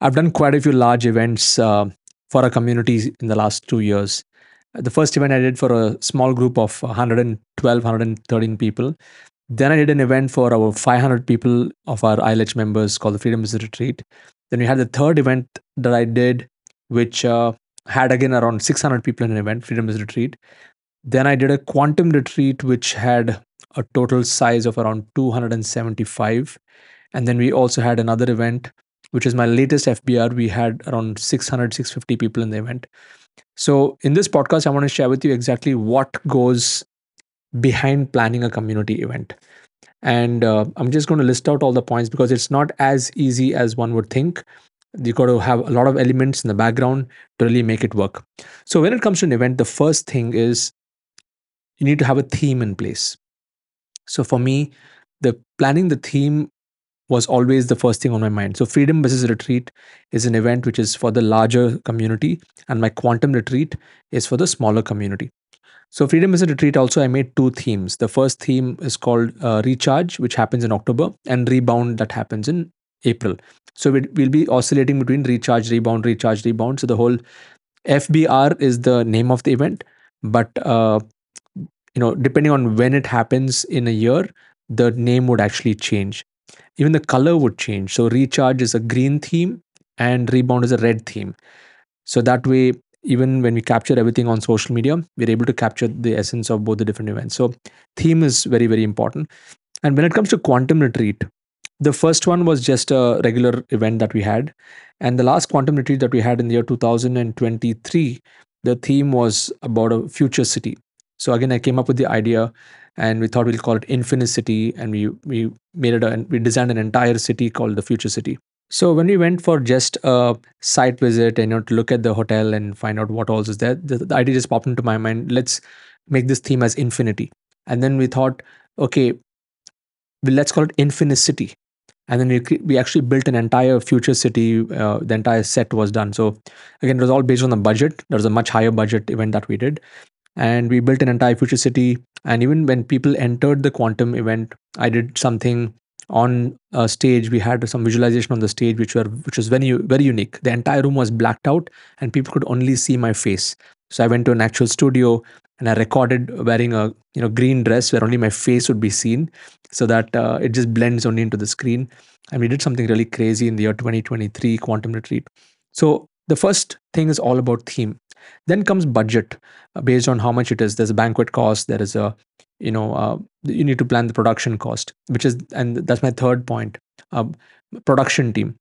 I've done quite a few large events uh, for our community in the last two years. The first event I did for a small group of 112, 113 people. Then I did an event for our 500 people of our ILH members called the Freedom Business Retreat. Then we had the third event that I did, which uh, had again around 600 people in an event, Freedom Business Retreat. Then I did a quantum retreat, which had a total size of around 275. And then we also had another event, which is my latest FBR. We had around 600, 650 people in the event. So, in this podcast, I want to share with you exactly what goes behind planning a community event. And uh, I'm just going to list out all the points because it's not as easy as one would think. You got to have a lot of elements in the background to really make it work. So, when it comes to an event, the first thing is you need to have a theme in place. So, for me, the planning the theme was always the first thing on my mind. So, Freedom Business Retreat is an event which is for the larger community, and my Quantum Retreat is for the smaller community. So, Freedom Business Retreat also, I made two themes. The first theme is called uh, Recharge, which happens in October, and Rebound, that happens in April. So, we'll be oscillating between Recharge, Rebound, Recharge, Rebound. So, the whole FBR is the name of the event, but uh, you know, depending on when it happens in a year, the name would actually change even the color would change. So recharge is a green theme and rebound is a red theme. So that way, even when we capture everything on social media, we're able to capture the essence of both the different events. So theme is very, very important. And when it comes to quantum retreat, the first one was just a regular event that we had. And the last quantum retreat that we had in the year 2023, the theme was about a future city. So again, I came up with the idea and we thought we'll call it Infinicity, and we we made it a, we designed an entire city called the Future City. So when we went for just a site visit and you know to look at the hotel and find out what else is there, the, the idea just popped into my mind. Let's make this theme as infinity, and then we thought, okay, well, let's call it Infinicity, and then we we actually built an entire future city. Uh, the entire set was done. So again, it was all based on the budget. There was a much higher budget event that we did, and we built an entire future city. And even when people entered the quantum event i did something on a stage. We had some visualization on the stage which were which was very very unique. The entire room was blacked out and people could only see my face. So i went to an actual studio and i recorded wearing a you know green dress where only my face would be seen so that uh, it just blends only into the screen. And we did something really crazy in the year 2023 quantum retreat. So the first thing is all about theme. Then comes budget uh, based on how much it is. There's a banquet cost there is a you know uh, you need to plan the production cost which is and that's my third point uh, production team.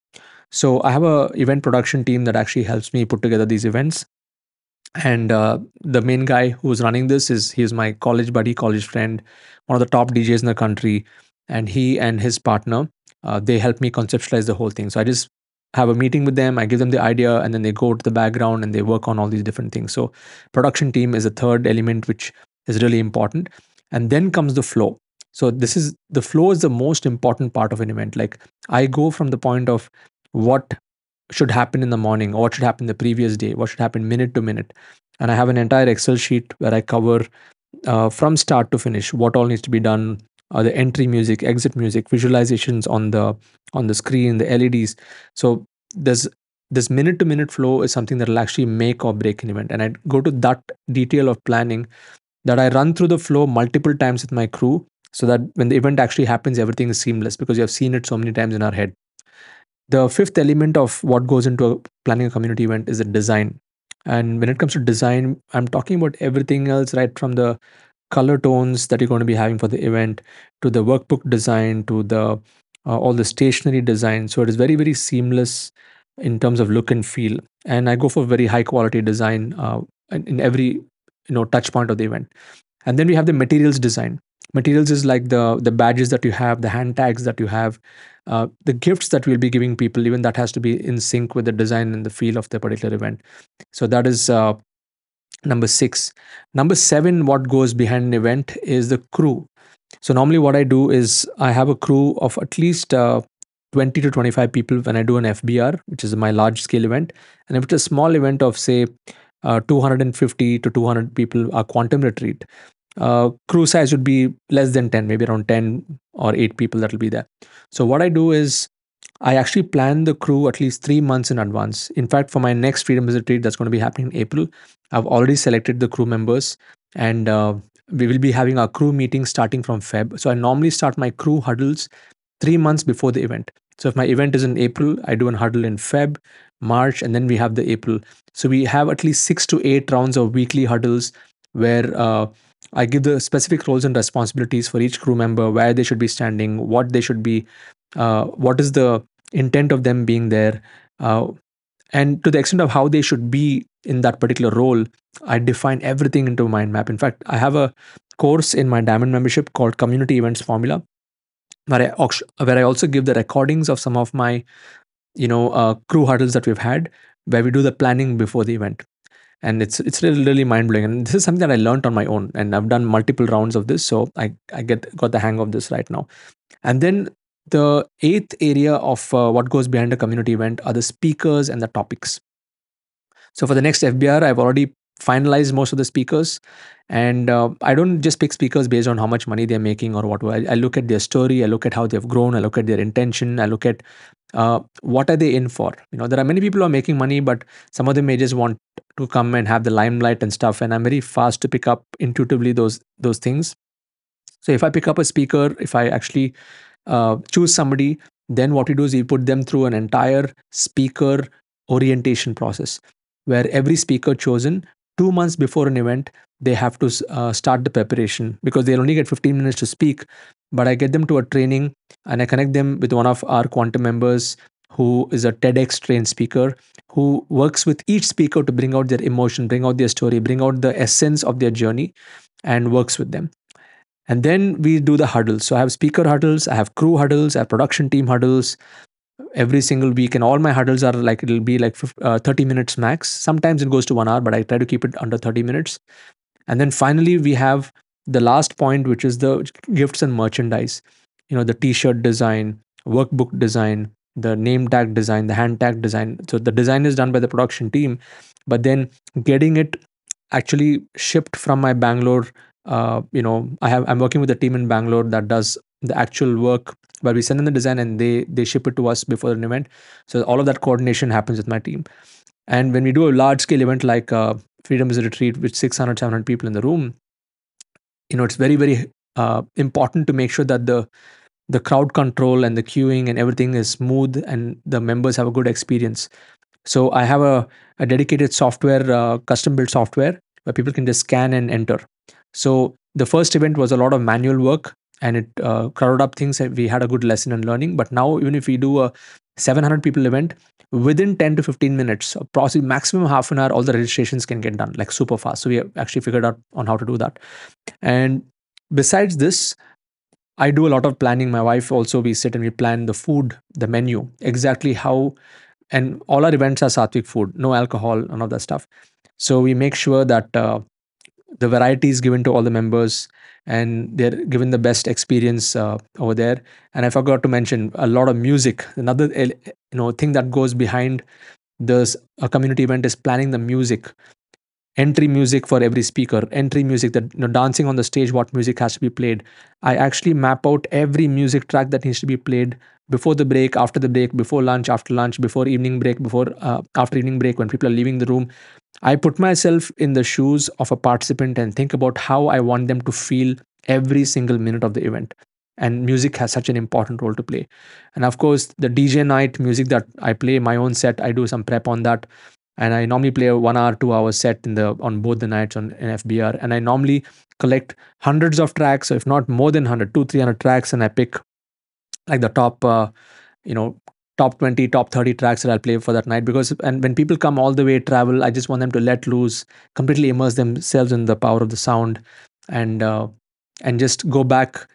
So i have a event production team that actually helps me put together these events. And uh, the main guy who's running this is he's my college buddy college friend one of the top djs in the country. And he and his partner uh, they help me conceptualize the whole thing. So i just have a meeting with them i give them the idea and then they go to the background and they work on all these different things. So production team is a third element which is really important. And then comes the flow. So this is the flow is the most important part of an event. Like i go from the point of what should happen in the morning or what should happen the previous day what should happen minute to minute. And i have an entire excel sheet where i cover uh, from start to finish what all needs to be done uh, the entry music exit music visualizations on the on the screen the leds so there's this minute to minute flow is something that will actually make or break an event. And i go to that detail of planning that i run through the flow multiple times with my crew so that when the event actually happens everything is seamless because you have seen it so many times in our head. The fifth element of what goes into a planning a community event is the design. And when it comes to design i'm talking about everything else right from the color tones that you're going to be having for the event to the workbook design to the uh, all the stationery design. So it is very very seamless in terms of look and feel. And i go for very high quality design uh, in, every you know touch point of the event. And then we have the materials design. Materials is like the the badges that you have the hand tags that you have uh, the gifts that we'll be giving people even that has to be in sync with the design and the feel of the particular event. So that is uh, number six. Number seven what goes behind an event is the crew. So normally what i do is i have a crew of at least uh, 20 to 25 people when i do an fbr which is my large scale event. And if it's a small event of say uh, 250 to 200 people a quantum retreat uh, crew size would be less than 10 maybe around 10 or 8 people that will be there. So what i do is I actually plan the crew at least three months in advance. In fact, for my next Freedom Business retreat that's going to be happening in April, I've already selected the crew members and uh, we will be having our crew meeting starting from Feb. So I normally start my crew huddles three months before the event. So if my event is in April, I do a huddle in Feb, March, and then we have the April. So we have at least six to eight rounds of weekly huddles where uh, I give the specific roles and responsibilities for each crew member, where they should be standing, what they should be, uh, what is the intent of them being there, uh, and to the extent of how they should be in that particular role. I define everything into mind map. In fact, I have a course in my Diamond membership called Community Events Formula, where I, where I also give the recordings of some of my, you know, uh, crew huddles that we've had, where we do the planning before the event and it's it's really really mind blowing. And this is something that I learned on my own, and I've done multiple rounds of this, so I I get got the hang of this right now. And then the eighth area of uh, what goes behind a community event are the speakers and the topics. So for the next FBR, I've already finalized most of the speakers and uh, i don't just pick speakers based on how much money they're making or what I, I, look at their story i look at how they've grown i look at their intention i look at uh, what are they in for you know there are many people who are making money but some of them may just want to come and have the limelight and stuff and i'm very fast to pick up intuitively those those things so if i pick up a speaker if i actually uh, choose somebody then what we do is we put them through an entire speaker orientation process where every speaker chosen two months before an event they have to uh, start the preparation because they'll only get 15 minutes to speak but i get them to a training and i connect them with one of our quantum members who is a TEDx trained speaker who works with each speaker to bring out their emotion, bring out their story, bring out the essence of their journey, and works with them. And then we do the huddles. So I have speaker huddles, I have crew huddles, I have production team huddles every single week. And all my huddles are like, it'll be like uh, 30 minutes max. Sometimes it goes to one hour, but I try to keep it under 30 minutes. And then finally, we have the last point, which is the gifts and merchandise. You know, the t shirt design, workbook design, the name tag design, the hand tag design. So the design is done by the production team, but then getting it actually shipped from my Bangalore. Uh, you know, I have I'm working with a team in Bangalore that does the actual work where we send them the design and they they ship it to us before an event. So all of that coordination happens with my team. And when we do a large scale event like uh, Freedom Business retreat with 600, 700 people in the room, you know, it's very, very uh, important to make sure that the the crowd control and the queuing and everything is smooth and the members have a good experience. So I have a, a dedicated software, uh, custom built software where people can just scan and enter. So the first event was a lot of manual work and it uh, crowded up things. We had a good lesson in learning. But now, even if we do a 700 people event, within 10 to 15 minutes, approximately maximum half an hour, all the registrations can get done like super fast. So we have actually figured out on how to do that. And besides this, I do a lot of planning. My wife also, we sit and we plan the food, the menu, exactly how, and all our events are sattvic food, no alcohol, none of that stuff. So we make sure that uh, the variety is given to all the members and they're given the best experience uh, over there. And I forgot to mention a lot of music. Another you know thing that goes behind this a community event is planning the music entry music for every speaker entry music that you know dancing on the stage what music has to be played. I actually map out every music track that needs to be played before the break after the break before lunch after lunch before evening break before uh, after evening break when people are leaving the room. I put myself in the shoes of a participant and think about how i want them to feel every single minute of the event. And music has such an important role to play. And of course the dj night music that i play my own set i do some prep on that and I normally play a one hour, two hour set in the on both the nights on in FBR. And I normally collect hundreds of tracks, So if not more than 100, two, 300 tracks, and I pick like the top, uh, you know, top 20, top 30 tracks that I'll play for that night. Because and when people come all the way travel, I just want them to let loose, completely immerse themselves in the power of the sound, and uh, and just go back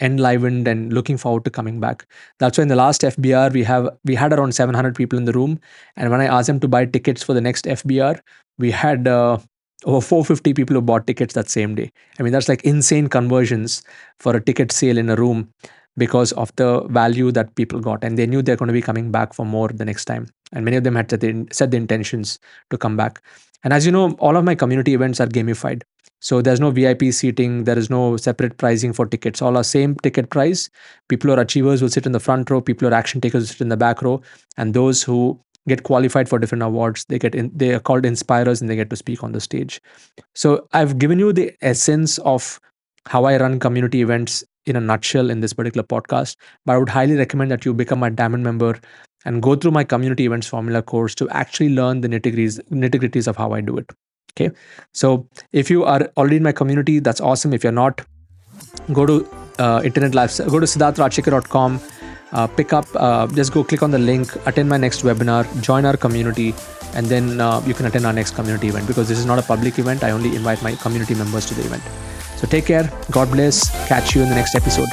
enlivened and looking forward to coming back. That's why in the last FBR we have we had around 700 people in the room, and when I asked them to buy tickets for the next FBR, we had uh, over 450 people who bought tickets that same day. I mean that's like insane conversions for a ticket sale in a room because of the value that people got, and they knew they're going to be coming back for more the next time. And many of them had set the, set the intentions to come back. And as you know, all of my community events are gamified. So there's no VIP seating. There is no separate pricing for tickets. All are same ticket price. People who are achievers will sit in the front row. People who are action takers will sit in the back row. And those who get qualified for different awards, they get in, they are called inspirers and they get to speak on the stage. So I've given you the essence of how I run community events in a nutshell in this particular podcast. But I would highly recommend that you become a diamond member and go through my community events formula course to actually learn the nitty-gritties, nitty-gritties of how I do it. Okay. So if you are already in my community, that's awesome. If you're not, go to uh, internet live, go to siddharthrajsekar.com, uh, pick up, uh, just go click on the link, attend my next webinar, join our community, and then uh, you can attend our next community event because this is not a public event. I only invite my community members to the event. So take care. God bless. Catch you in the next episode.